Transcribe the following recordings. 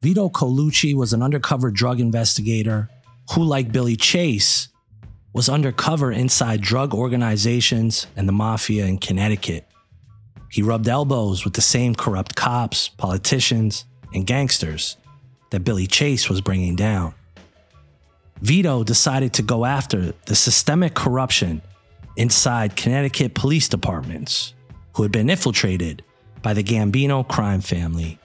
Vito Colucci was an undercover drug investigator who, like Billy Chase, was undercover inside drug organizations and the mafia in Connecticut. He rubbed elbows with the same corrupt cops, politicians, and gangsters that Billy Chase was bringing down. Vito decided to go after the systemic corruption inside Connecticut police departments who had been infiltrated by the Gambino crime family.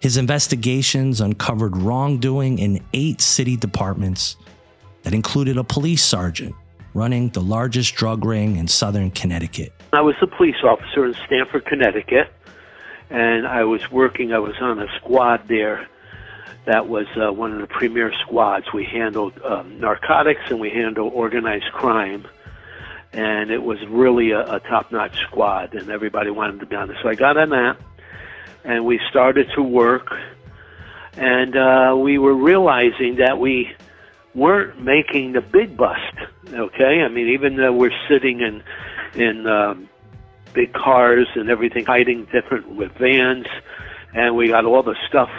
His investigations uncovered wrongdoing in eight city departments that included a police sergeant running the largest drug ring in southern Connecticut. I was a police officer in Stamford, Connecticut, and I was working, I was on a squad there that was uh, one of the premier squads. We handled um, narcotics and we handled organized crime. And it was really a, a top notch squad, and everybody wanted to be on it. So I got on that, and we started to work. And uh, we were realizing that we weren't making the big bust. Okay, I mean, even though we're sitting in in um, big cars and everything, hiding different with vans, and we got all the stuff,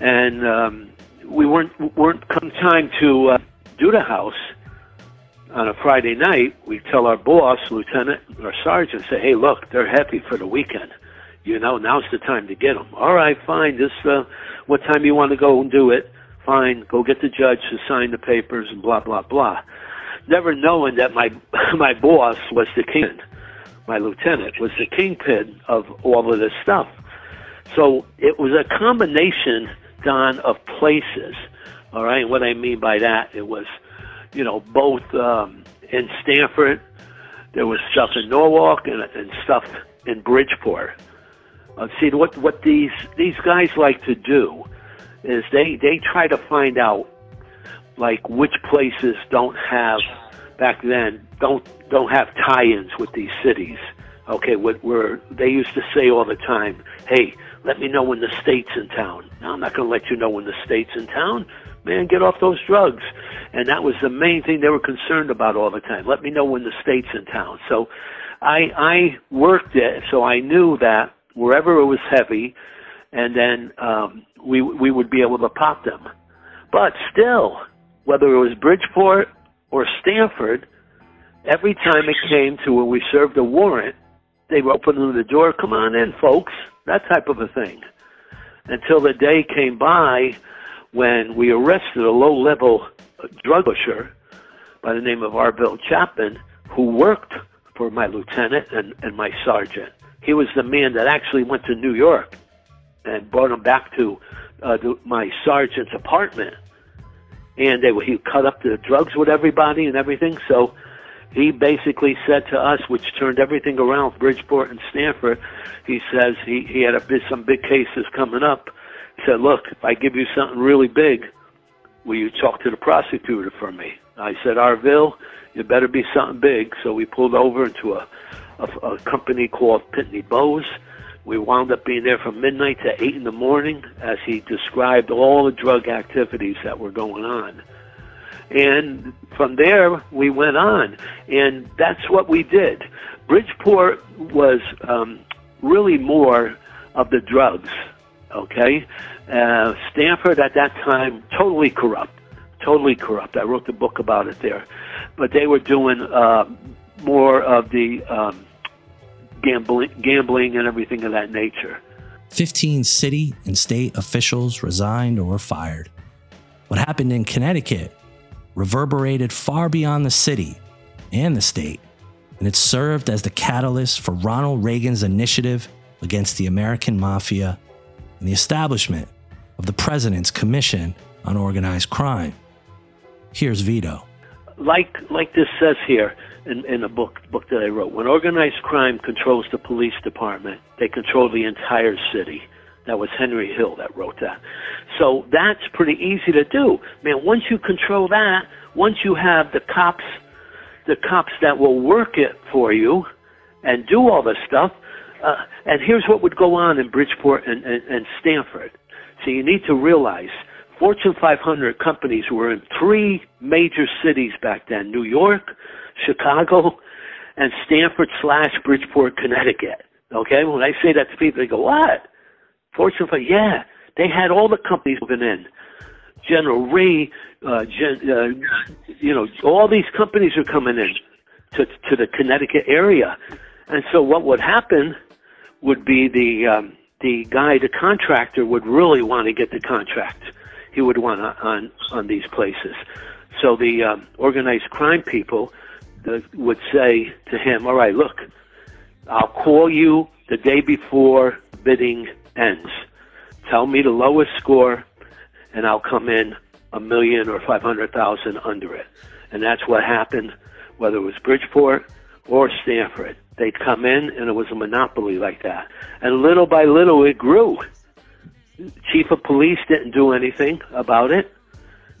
and um, we weren't weren't come time to uh, do the house on a Friday night. We tell our boss, lieutenant or sergeant, say, "Hey, look, they're happy for the weekend." You know, now's the time to get them. All right, fine. This, uh, what time you want to go and do it? Fine, go get the judge to sign the papers and blah blah blah. Never knowing that my my boss was the king, my lieutenant was the kingpin of all of this stuff. So it was a combination, Don, of places. All right, what I mean by that, it was, you know, both um, in Stamford, there was stuff in Norwalk and, and stuff in Bridgeport. Uh, see what what these these guys like to do is they they try to find out like which places don't have back then don't don't have tie-ins with these cities. Okay, what where they used to say all the time, "Hey, let me know when the state's in town." Now, I'm not going to let you know when the state's in town. Man, get off those drugs. And that was the main thing they were concerned about all the time. Let me know when the state's in town. So I I worked it so I knew that wherever it was heavy, and then um, we we would be able to pop them. But still, whether it was Bridgeport or Stamford, every time it came to when we served a warrant, they were opening the door, come on in, folks, that type of a thing. Until the day came by when we arrested a low level drug pusher by the name of Arville Chapman, who worked for my lieutenant and, and my sergeant. He was the man that actually went to New York and brought him back to, uh, to my sergeant's apartment. And they he cut up the drugs with everybody and everything. So he basically said to us, which turned everything around, Bridgeport and Stamford. He says he he had a bit, some big cases coming up. He said, "Look, if I give you something really big, will you talk to the prosecutor for me?" I said, "Arville, it better be something big." So we pulled over into a a, a company called Pitney Bowes we wound up being there from midnight to 8 in the morning as he described all the drug activities that were going on. And from there, we went on. And that's what we did. Bridgeport was um, really more of the drugs, okay? Uh, Stamford at that time, totally corrupt. Totally corrupt. I wrote the book about it there. But they were doing uh, more of the. Um, gambling, gambling and everything of that nature. 15 city and state officials resigned or were fired. What happened in Connecticut reverberated far beyond the city and the state, and it served as the catalyst for Ronald Reagan's initiative against the American mafia and the establishment of the President's Commission on Organized Crime. Here's Vito. Like, like this says here, in, in a book book that I wrote. When organized crime controls the police department, they control the entire city. That was Henry Hill that wrote that. So that's pretty easy to do. Man, once you control that, once you have the cops, the cops that will work it for you and do all this stuff, uh, and here's what would go on in Bridgeport and, and, and Stamford. So you need to realize Fortune 500 companies were in three major cities back then New York, Chicago, and Stamford slash Bridgeport, Connecticut. Okay, when I say that to people, they go, "What?" Fortune 500? Yeah, They had all the companies moving in. General Re, uh, Gen, uh, you know, all these companies are coming in to to the Connecticut area, and so what would happen would be the um, the guy, the contractor, would really want to get the contract. He would want to, on on these places. So the um, organized crime people would say to him, "All right, look, I'll call you the day before bidding ends. Tell me the lowest score, and I'll come in a million or five hundred thousand under it." And that's what happened, whether it was Bridgeport or Stamford. They'd come in, and it was a monopoly like that. And little by little, it grew. Chief of police didn't do anything about it.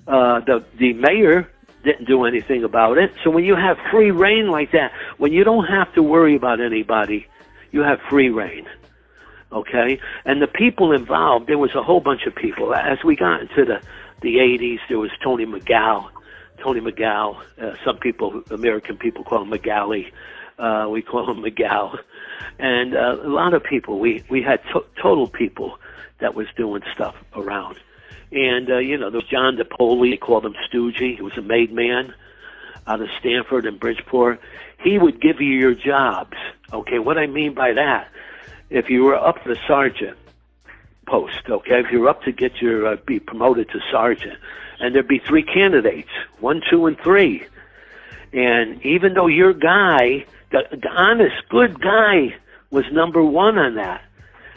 Uh, the the mayor didn't do anything about it. So when you have free reign like that, when you don't have to worry about anybody, you have free reign. Okay, and the people involved, there was a whole bunch of people. As we got into the the 80s, there was Tony McGow, Tony McGow. Uh, some people, American people, call him McGalley. Uh, we call him McGow, and uh, a lot of people. We we had to- total people that was doing stuff around, and uh, you know there was John DePoli. They called him Stoogie. He was a made man out of Stamford and Bridgeport. He would give you your jobs. Okay, what I mean by that, if you were up for sergeant post, okay, if you were up to get your uh, be promoted to sergeant, and there'd be three candidates, one, two, and three. And even though your guy, the, the honest, good guy, was number one on that,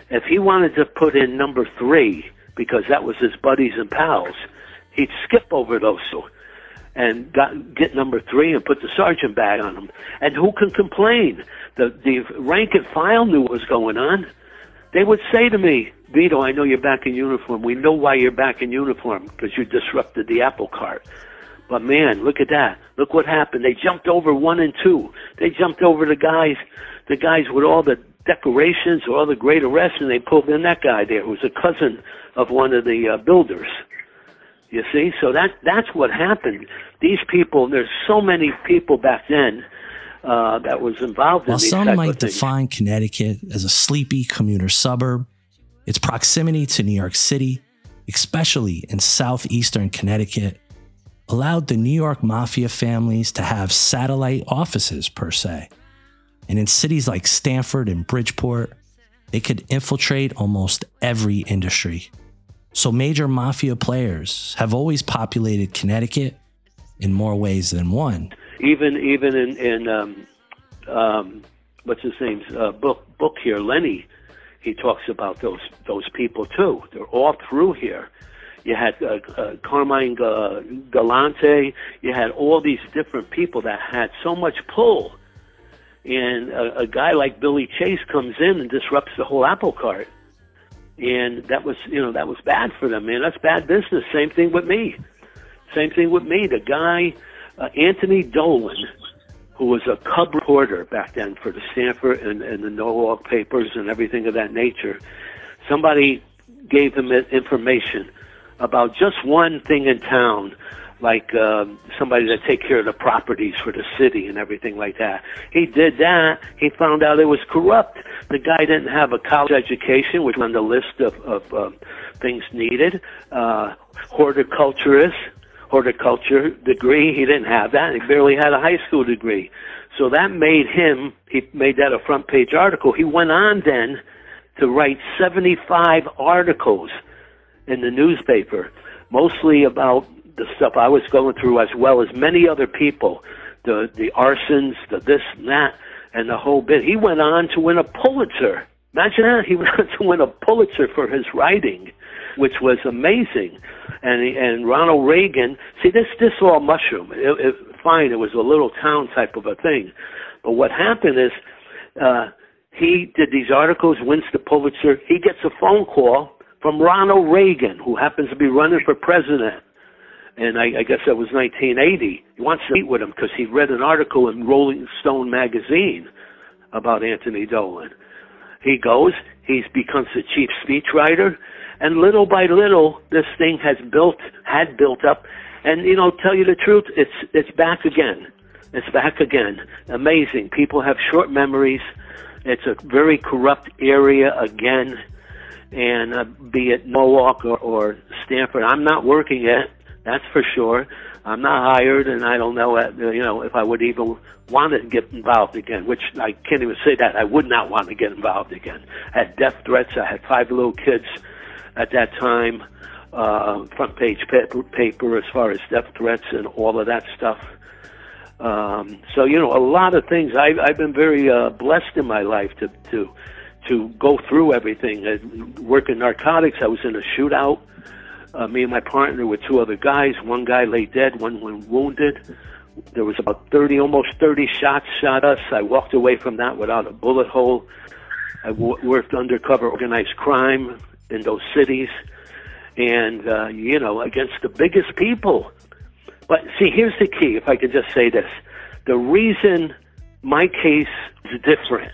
if he wanted to put in number three because that was his buddies and pals, he'd skip over those two and got, get number three and put the sergeant bag on him. And who can complain? The the rank and file knew what was going on. They would say to me, Vito, I know you're back in uniform. We know why you're back in uniform because you disrupted the apple cart. But man, look at that. Look what happened. They jumped over one and two. They jumped over the guys, the guys with all the decorations or the great arrests, and they pulled in that guy there who was a cousin of one of the uh, builders. You see, so that that's what happened. These people, there's so many people back then uh, that was involved While some might define Connecticut as a sleepy commuter suburb, its proximity to New York City, especially in southeastern Connecticut, allowed the New York mafia families to have satellite offices per se. And in cities like Stamford and Bridgeport, they could infiltrate almost every industry. So major mafia players have always populated Connecticut in more ways than one. even even in in um, um, what's his name's uh, book book here, Lenny, he talks about those those people too. They're all through here. You had uh, uh, Carmine Galante. You had all these different people that had so much pull, and a, a guy like Billy Chase comes in and disrupts the whole apple cart. And that was, you know, that was bad for them, man. That's bad business. Same thing with me. Same thing with me. The guy, uh, Anthony Dolan, who was a cub reporter back then for the Stamford and, and the Norwalk papers and everything of that nature, somebody gave him information about just one thing in town, like um, somebody that take care of the properties for the city and everything like that. He did that. He found out it was corrupt. The guy didn't have a college education, which was on the list of, of um, things needed. Uh, horticulturist, horticulture degree. He didn't have that. He barely had a high school degree. So that made him, he made that a front page article. He went on then to write 75 articles in the newspaper, mostly about the stuff I was going through as well as many other people, the, the arsons, the this and that, and the whole bit. He went on to win a Pulitzer. Imagine that. He went on to win a Pulitzer for his writing, which was amazing. And and Ronald Reagan, see this this all mushroom. It, it, fine, it was a little town type of a thing, but what happened is uh, he did these articles, wins the Pulitzer. He gets a phone call from Ronald Reagan, who happens to be running for president. And I, I guess that was 1980. He wants to meet with him because he read an article in Rolling Stone magazine about Anthony Dolan. He goes, he becomes the chief speechwriter, and little by little, this thing has built, had built up, and you know, tell you the truth, it's it's back again. It's back again. Amazing. People have short memories. It's a very corrupt area again, and uh, be it Mohawk or, or Stamford. I'm not working yet, that's for sure. I'm not hired, and I don't know, uh, you know, if I would even want to get involved again. Which I can't even say that I would not want to get involved again. I had death threats. I had five little kids at that time. Uh, front page paper, paper as far as death threats and all of that stuff. Um, so you know, a lot of things. I've, I've been very uh, blessed in my life to to to go through everything. I work in narcotics. I was in a shootout. Uh, me and my partner with two other guys. One guy lay dead. One went wounded. There was about 30, almost 30 shots shot us. I walked away from that without a bullet hole. I w- worked undercover organized crime in those cities, and uh, you know, against the biggest people. But see, here's the key. If I could just say this, the reason my case is different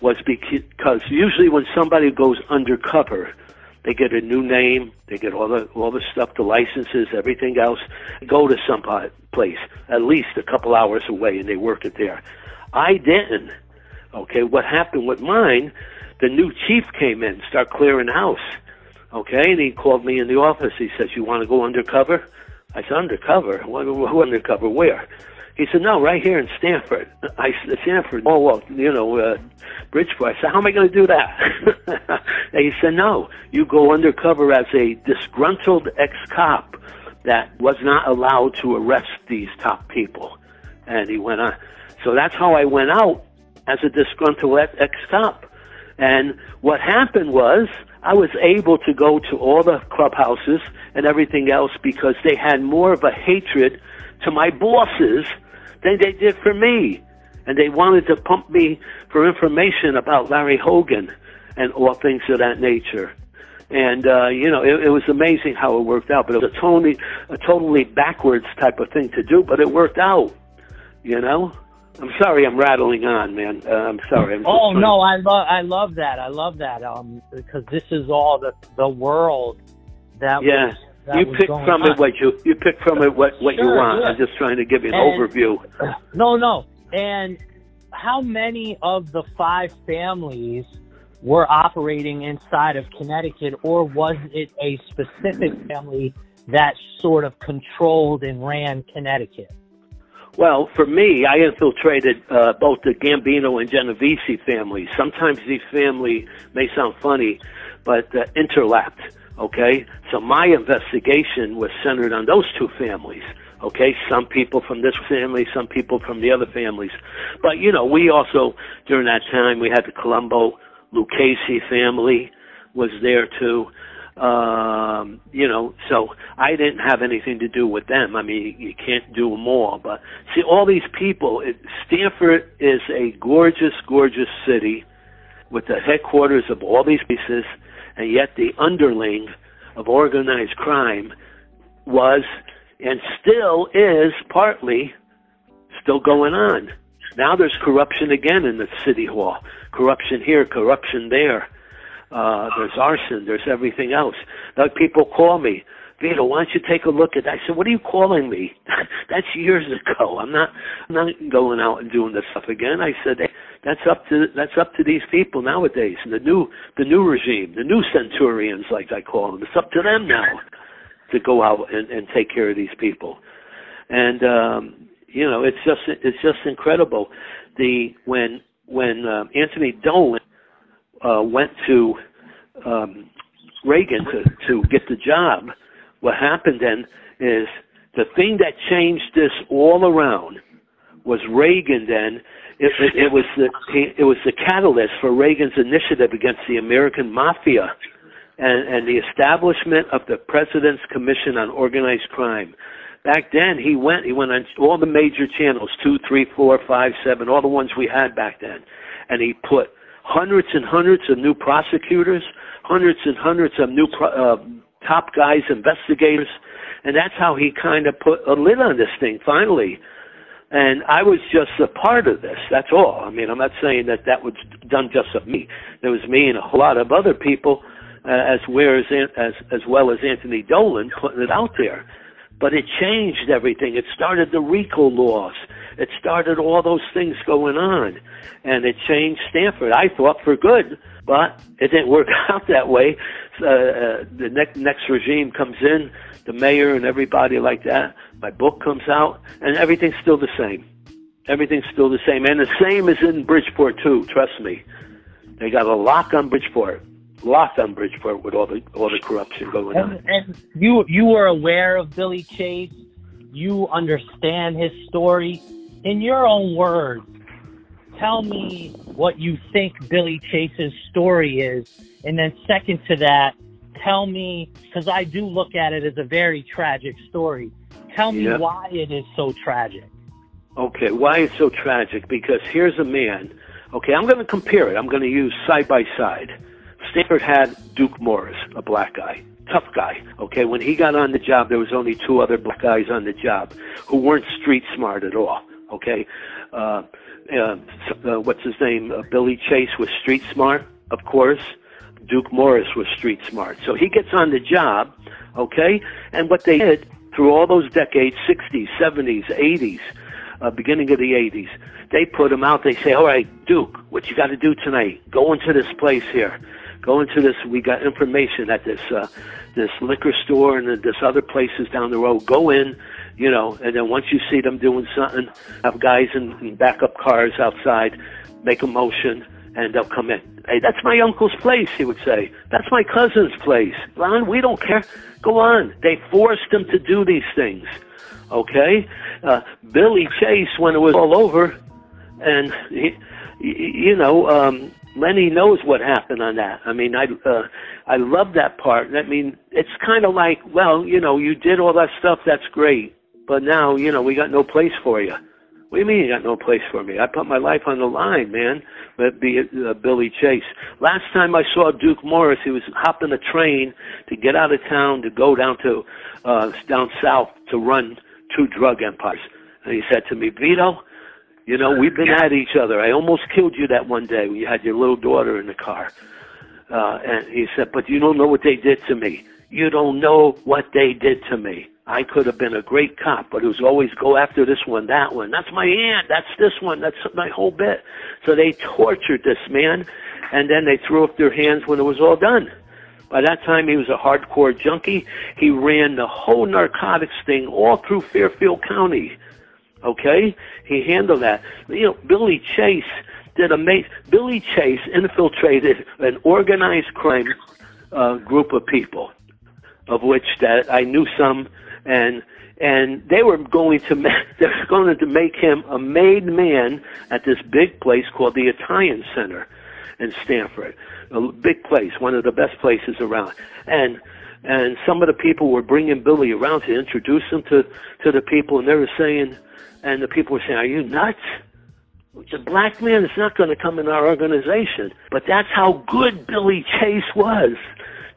was because usually when somebody goes undercover, they get a new name, they get all the all the stuff, the licenses, everything else, go to some place at least a couple hours away, and they work it there. I didn't. Okay, what happened with mine? The new chief came in, start clearing house. Okay, and he called me in the office. He says, "You want to go undercover?" I said, "Undercover? What, who undercover? Where?" He said, no, right here in Stamford. I said, Stamford, oh, well, you know, uh, Bridgeport. I said, how am I going to do that? and he said, no, you go undercover as a disgruntled ex-cop that was not allowed to arrest these top people. And he went on. So that's how I went out as a disgruntled ex-cop. And what happened was I was able to go to all the clubhouses and everything else because they had more of a hatred to my bosses than they did for me. And they wanted to pump me for information about Larry Hogan and all things of that nature. And uh, you know, it, it was amazing how it worked out. But it was a totally, a totally backwards type of thing to do, but it worked out. You know. I'm sorry, I'm rattling on, man. Uh, I'm sorry. I'm oh no, I love, I love that. I love that. Um, because this is all the the world that yeah. was you pick from on. it what you you pick from it what what sure, you want. Yeah. I'm just trying to give you an and, overview. No, no. And how many of the five families were operating inside of Connecticut, or was it a specific family that sort of controlled and ran Connecticut? Well, for me, I infiltrated uh, both the Gambino and Genovese families. Sometimes these families may sound funny, but uh, interlapped. Okay, so my investigation was centered on those two families. Okay, some people from this family, some people from the other families. But, you know, we also, during that time, we had the Colombo Lucchese family was there too. Um, you know, so I didn't have anything to do with them. I mean, you can't do them all. But see, all these people, it, Stamford is a gorgeous, gorgeous city with the headquarters of all these pieces and yet the underling of organized crime was and still is partly still going on. Now there's corruption again in the city hall. Corruption here, corruption there. Uh, there's arson, there's everything else. Now people call me, Vito, why don't you take a look at that? I said, what are you calling me? That's years ago. I'm not, I'm not going out and doing this stuff again. I said, hey, that's up to that's up to these people nowadays. The new the new regime, the new centurions, like I call them. It's up to them now to go out and, and take care of these people. And um, you know, it's just it's just incredible. The when when um, Anthony Dolan uh, went to um, Reagan to to get the job, what happened then is the thing that changed this all around was Reagan then it, it, it was the it was the catalyst for Reagan's initiative against the American mafia and, and the establishment of the President's Commission on Organized Crime. Back then, he went he went on all the major channels two, three, four, five, seven, all the ones we had back then, and he put hundreds and hundreds of new prosecutors, hundreds and hundreds of new pro, uh, top guys, investigators, and that's how he kind of put a lid on this thing finally and I was just a part of this. That's all. I mean, I'm not saying that that was done just of me. There was me and a whole lot of other people, uh, as well as as as well as Anthony Dolan putting it out there. But it changed everything. It started the RICO laws. it started all those things going on, and it changed Stamford. I thought for good, but it didn't work out that way. Uh, uh, the next next regime comes in, the mayor and everybody like that. My book comes out, and everything's still the same. Everything's still the same, and the same is in Bridgeport too. Trust me, they got a lock on Bridgeport locked on Bridgeport with all the all the corruption going and, on. And you you were aware of Billy Chase. You understand his story. In your own words, tell me what you think Billy Chase's story is, and then second to that, tell me because I do look at it as a very tragic story. Tell me why it is so tragic. Okay, why it's so tragic? Because here's a man. Okay, I'm going to compare it. I'm going to use side by side. Stamford had Duke Morris, a black guy, tough guy. Okay, when he got on the job, there was only two other black guys on the job who weren't street smart at all. Okay, uh, uh, uh, what's his name? Uh, Billy Chase was street smart, of course. Duke Morris was street smart. So he gets on the job, okay? And what they did through all those decades, 60s, 70s, 80s, uh, beginning of the 80s, they put him out. They say, all right, Duke, what you got to do tonight? Go into this place here go into this. We got information at this uh, this liquor store and this other places down the road. Go in, you know, and then once you see them doing something, have guys in, in backup cars outside, make a motion, and they'll come in. Hey, that's my uncle's place, he would say. That's my cousin's place. Ron, we don't care. Go on. They forced him to do these things. Okay? Uh, Billy Chase, when it was all over, and he, you know, um, Lenny knows what happened on that. I mean, I uh, I love that part. I mean, it's kind of like, well, you know, you did all that stuff. That's great, but now, you know, we got no place for you. What do you mean you got no place for me? I put my life on the line, man. But be uh, Billy Chase. Last time I saw Duke Morris, he was hopping a train to get out of town to go down to uh down south to run two drug empires. And he said to me, Vito, you know, we've been at each other. I almost killed you that one day when you had your little daughter in the car. Uh, and he said, but you don't know what they did to me. You don't know what they did to me. I could have been a great cop, but it was always go after this one, that one. That's my aunt. That's this one. That's my whole bit. So they tortured this man, and then they threw up their hands when it was all done. By that time, he was a hardcore junkie. He ran the whole narcotics thing all through Fairfield County. Okay, he handled that. You know, Billy Chase did amazing. Billy Chase infiltrated an organized crime uh, group of people, of which that I knew some, and and they were going to ma- they were going to make him a made man at this big place called the Italian Center in Stamford, a big place, one of the best places around, and and some of the people were bringing Billy around to introduce him to to the people, and they were saying and the people were saying, "Are you nuts? The black man is not going to come in our organization." But that's how good Billy Chase was,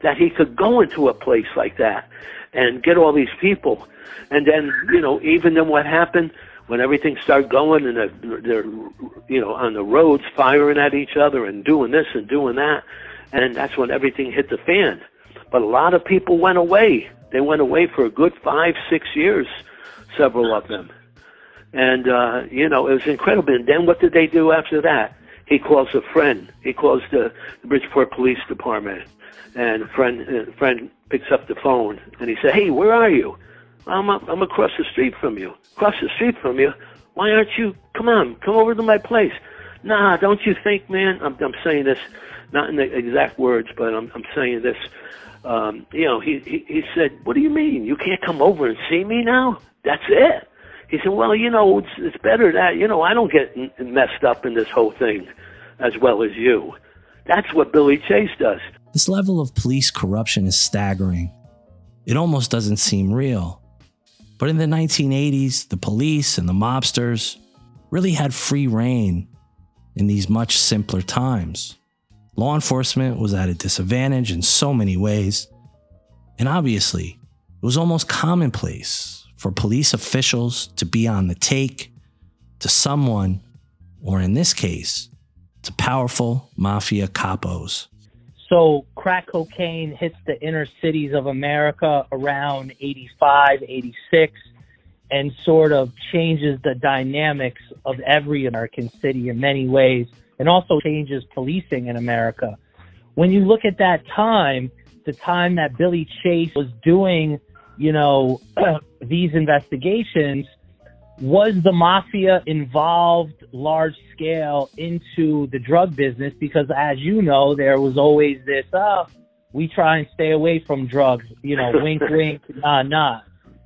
that he could go into a place like that and get all these people, and then you know, even then, what happened when everything started going and they're, they're you know on the roads firing at each other and doing this and doing that, and that's when everything hit the fan. But a lot of people went away. They went away for a good five, six years, several of them. And, uh, you know, it was incredible. And then what did they do after that? He calls a friend. He calls the, Bridgeport Police Department. And friend, a friend picks up the phone and he said, Hey, where are you? I'm, I'm across the street from you. Across the street from you? Why aren't you? Come on, come over to my place. Nah, don't you think, man? I'm, I'm saying this, not in the exact words, but I'm, I'm saying this. Um, you know, he, he, he said, What do you mean? You can't come over and see me now? That's it. He said, well, you know, it's, it's better that, you know, I don't get messed up in this whole thing as well as you. That's what Billy Chase does. This level of police corruption is staggering. It almost doesn't seem real. But in the 1980s, the police and the mobsters really had free reign in these much simpler times. Law enforcement was at a disadvantage in so many ways. And obviously, it was almost commonplace for police officials to be on the take to someone, or in this case, to powerful mafia capos. So, crack cocaine hits the inner cities of America around 85, 86. and sort of changes the dynamics of every American city in many ways and also changes policing in America. When you look at that time, the time that Billy Chase was doing, you know, these investigations, was the mafia involved large scale into the drug business? Because as you know, there was always this, oh, we try and stay away from drugs, you know, wink, wink, nah, nah.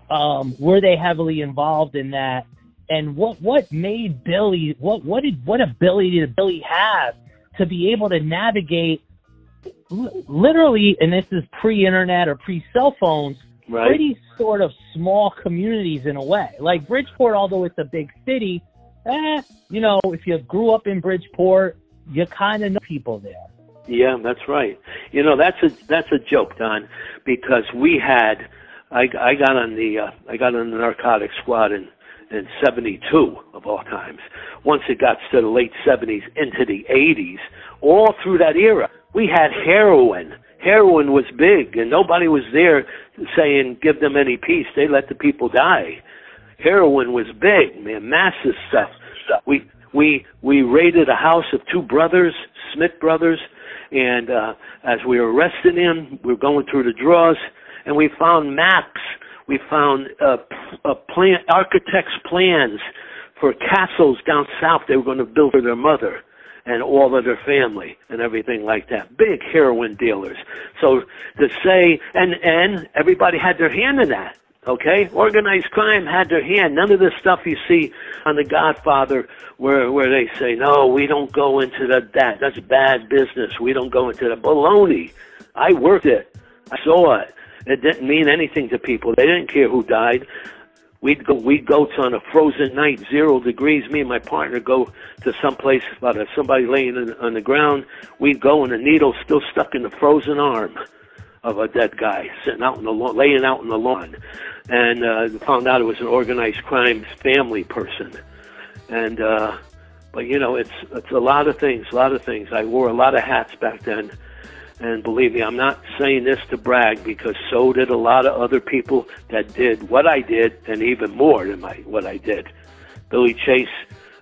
Um, were they heavily involved in that? And what, what made Billy, what, what did, what ability did Billy have to be able to navigate literally, and this is pre-internet or pre-cell phones, right. pretty sort of small communities in a way. Like Bridgeport, although it's a big city, eh, you know, if you grew up in Bridgeport, you kind of know people there. Yeah, that's right. You know, that's a that's a joke, Don, because we had I, I got on the uh, I got on the narcotics squad in in 72 of all times. Once it got to the late 70s into the 80s, all through that era, we had heroin. Heroin was big, and nobody was there saying give them any peace. They let the people die. Heroin was big, man, massive stuff. We we we raided a house of two brothers, Smith brothers, and uh, as we were arresting him, we were going through the drawers, and we found maps. We found uh, uh, plan architects' plans for castles down south they were going to build for their mother and all of their family and everything like that. Big heroin dealers. So to say, and, and everybody had their hand in that. Okay, organized crime had their hand. None of the stuff you see on The Godfather, where where they say, "No, we don't go into the, that. That's bad business. We don't go into the baloney." I worked it. I saw it. It didn't mean anything to people. They didn't care who died. We'd go, we'd go to on a frozen night, zero degrees. Me and my partner go to some place about somebody laying in, on the ground. We'd go and the needle still stuck in the frozen arm of a dead guy sitting out in the lawn, laying out in the lawn, and uh, found out it was an organized crime family person. And uh, but you know, it's it's a lot of things, a lot of things. I wore a lot of hats back then and believe me, I'm not saying this to brag because so did a lot of other people that did what I did and even more than my, what I did. Billy Chase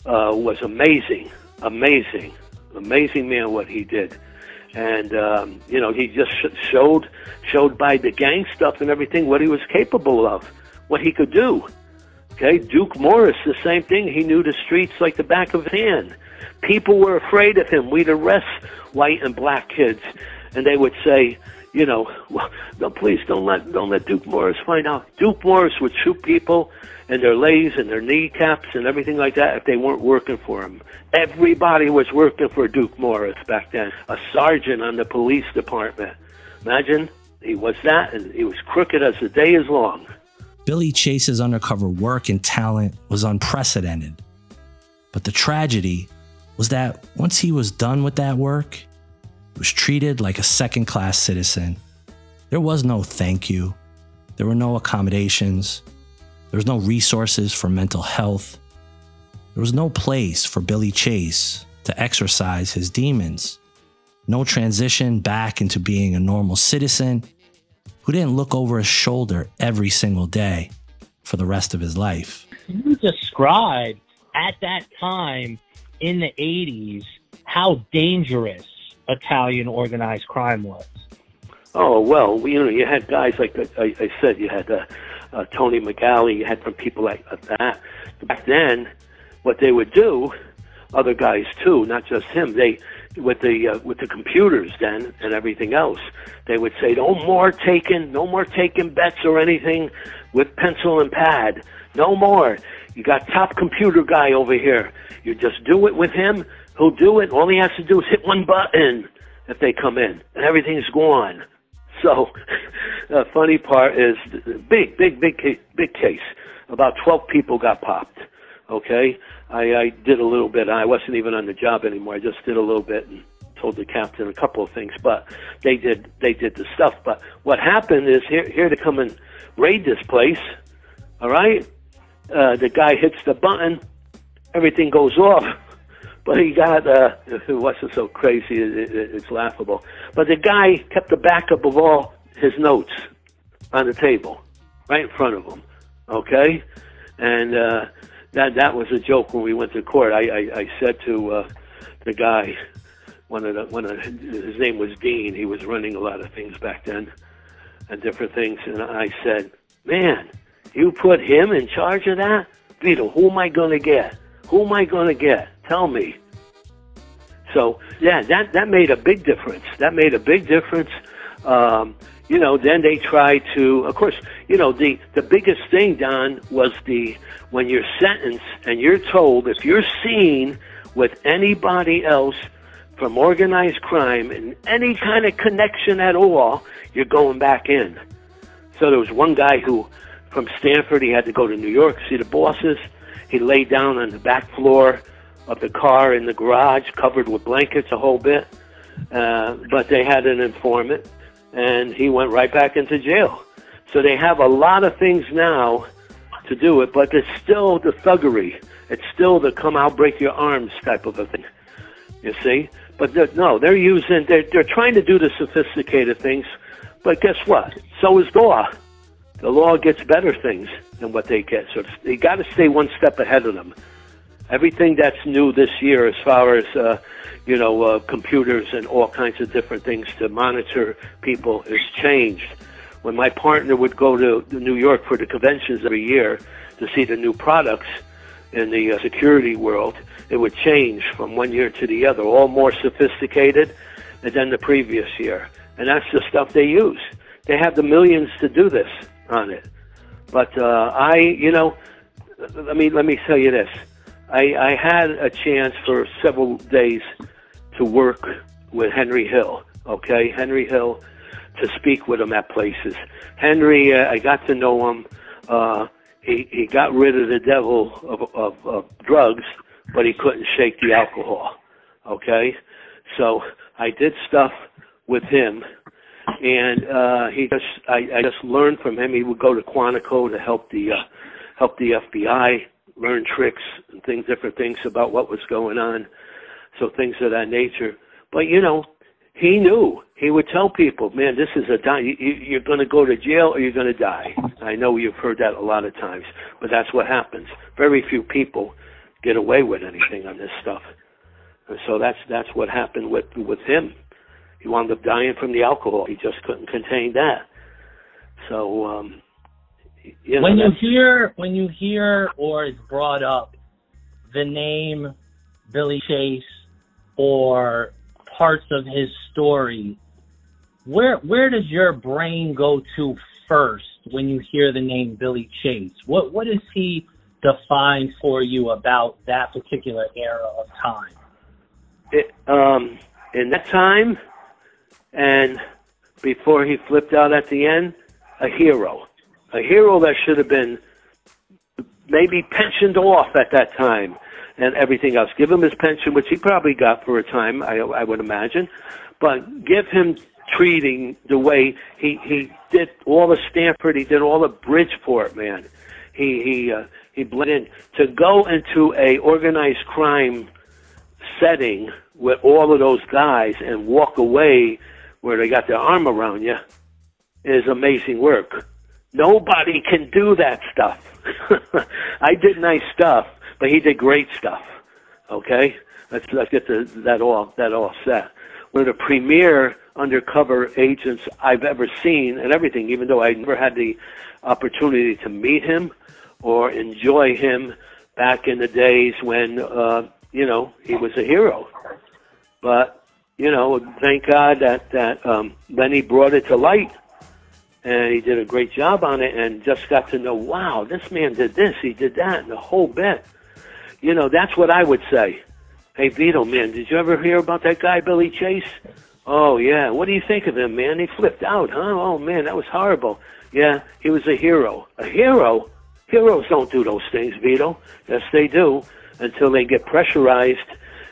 uh, was amazing, amazing, amazing man what he did. And um, you know, he just showed showed by the gang stuff and everything what he was capable of, what he could do. Okay, Duke Morris, the same thing. He knew the streets like the back of his hand. People were afraid of him. We'd arrest white and black kids and they would say, you know, well, no, please don't let don't let Duke Morris find out. Duke Morris would shoot people and their legs and their kneecaps and everything like that if they weren't working for him. Everybody was working for Duke Morris back then. A sergeant on the police department. Imagine he was that, and he was crooked as the day is long. Billy Chase's undercover work and talent was unprecedented. But the tragedy was that once he was done with that work, was treated like a second class citizen. There was no thank you. There were no accommodations. There was no resources for mental health. There was no place for Billy Chase to exorcise his demons. No transition back into being a normal citizen who didn't look over his shoulder every single day for the rest of his life. You described at that time in the 80s how dangerous Italian organized crime was? Oh well, you know, you had guys like I, I said, you had uh, uh, Tony McGalley, you had from people like that. Back then, what they would do, other guys too, not just him. They with the uh, with the computers then and everything else, they would say no more taking, no more taking bets or anything with pencil and pad, no more. You got top computer guy over here. You just do it with him. He'll do it. All he has to do is hit one button if they come in, and everything's gone. So, the funny part is big, big, big, case, big case. About 12 people got popped. Okay, I, I did a little bit. I wasn't even on the job anymore. I just did a little bit and told the captain a couple of things. But they did, they did the stuff. But what happened is here, here to come and raid this place. All right, uh, the guy hits the button, everything goes off but he got, uh, it wasn't so crazy, it, it, it's laughable. But the guy kept the backup of all his notes on the table, right in front of him. Okay? and uh, that that was a joke when we went to court. I I, I said to uh, the guy, one of the one of his name was Dean. He was running a lot of things back then, and different things. And I said, "Man, you put him in charge of that, Vito. Who am I going to get? Who am I going to get? Tell me." So yeah, that that made a big difference. That made a big difference. Um, you know, then they try to, of course, you know, the, the biggest thing, Don, was the, when you're sentenced and you're told if you're seen with anybody else from organized crime and any kind of connection at all, you're going back in. So there was one guy who, from Stamford, he had to go to New York, see the bosses. He laid down on the back floor of the car in the garage, covered with blankets a whole bit. Uh, but they had an informant and he went right back into jail. So they have a lot of things now to do it, but it's still the thuggery. It's still the come out, break your arms type of a thing. You see? But they're, no, they're using, they're, they're trying to do the sophisticated things, but guess what? So is law. The law gets better things than what they get. So they got to stay one step ahead of them. Everything that's new this year, as far as uh, you know, uh, computers and all kinds of different things to monitor people has changed. When my partner would go to New York for the conventions every year to see the new products in the uh, security world, it would change from one year to the other, all more sophisticated than the previous year. And that's the stuff they use. They have the millions to do this on it. But uh, I, you know, let me let me tell you this. I, I had a chance for several days to work with Henry Hill. Okay, Henry Hill to speak with him at places. Henry, uh, I got to know him. Uh, he he got rid of the devil of, of, of drugs, but he couldn't shake the alcohol. Okay, so I did stuff with him, and uh, he just I, I just learned from him. He would go to Quantico to help the uh, help the FBI learn tricks and things, different things about what was going on so things of that nature. But you know, he knew. He would tell people, "Man, this is a die. You, you're going to go to jail or you're going to die." I know you've heard that a lot of times, but that's what happens. Very few people get away with anything on this stuff. And so that's that's what happened with with him. He wound up dying from the alcohol. He just couldn't contain that. So um you know, when you hear when you hear or is brought up the name Billy Chase or parts of his story, where where does your brain go to first when you hear the name Billy Chase? What what does he define for you about that particular era of time? It, um, in that time, and before he flipped out at the end, a hero, a hero that should have been maybe pensioned off at that time and everything else. Give him his pension, which he probably got for a time, I, I would imagine, but give him treating the way he he did all the Stamford, he did all the Bridgeport, man. He he uh, he blended in to go into a organized crime setting with all of those guys and walk away where they got their arm around you is amazing work. Nobody can do that stuff. I did nice stuff, but he did great stuff. Okay, let's let's get the, that all that all set. One of the premier undercover agents I've ever seen, and everything. Even though I never had the opportunity to meet him or enjoy him back in the days when uh, you know he was a hero. But you know, thank God that that um, Lenny brought it to light and he did a great job on it and just got to know, wow, this man did this, he did that, and the whole bit. You know, that's what I would say. Hey, Vito, man, did you ever hear about that guy, Billy Chase? Oh, yeah. What do you think of him, man? He flipped out, huh? Oh, man, that was horrible. Yeah, he was a hero. A hero? Heroes don't do those things, Vito. Yes, they do, until they get pressurized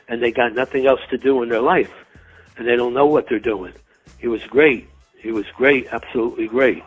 and they got nothing else to do in their life. And they don't know what they're doing. He was great. He was great, absolutely great.